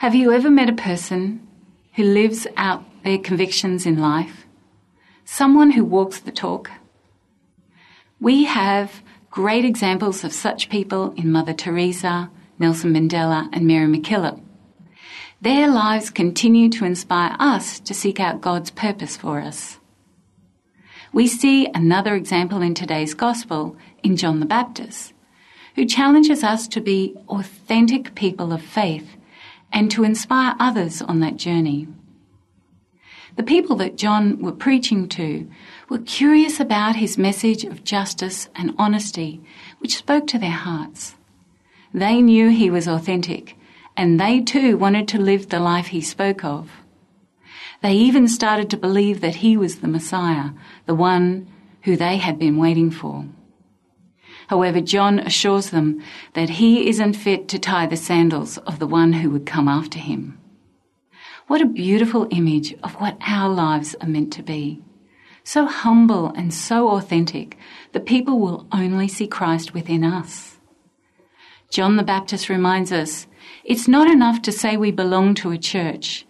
Have you ever met a person who lives out their convictions in life? Someone who walks the talk? We have great examples of such people in Mother Teresa, Nelson Mandela, and Mary MacKillop. Their lives continue to inspire us to seek out God's purpose for us. We see another example in today's Gospel in John the Baptist, who challenges us to be authentic people of faith and to inspire others on that journey. The people that John were preaching to were curious about his message of justice and honesty, which spoke to their hearts. They knew he was authentic, and they too wanted to live the life he spoke of. They even started to believe that he was the Messiah, the one who they had been waiting for. However, John assures them that he isn't fit to tie the sandals of the one who would come after him. What a beautiful image of what our lives are meant to be so humble and so authentic that people will only see Christ within us. John the Baptist reminds us it's not enough to say we belong to a church.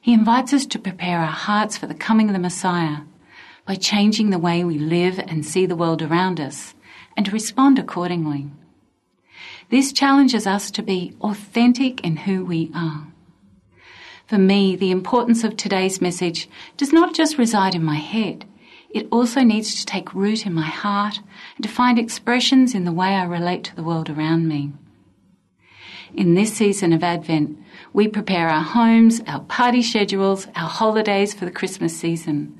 He invites us to prepare our hearts for the coming of the Messiah by changing the way we live and see the world around us and respond accordingly. This challenges us to be authentic in who we are. For me, the importance of today's message does not just reside in my head it also needs to take root in my heart and to find expressions in the way I relate to the world around me. In this season of Advent, we prepare our homes, our party schedules, our holidays for the Christmas season.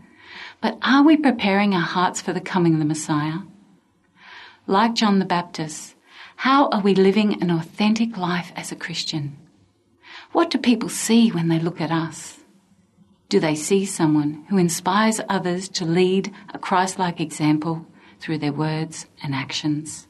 But are we preparing our hearts for the coming of the Messiah? Like John the Baptist, how are we living an authentic life as a Christian? What do people see when they look at us? Do they see someone who inspires others to lead a Christ like example through their words and actions?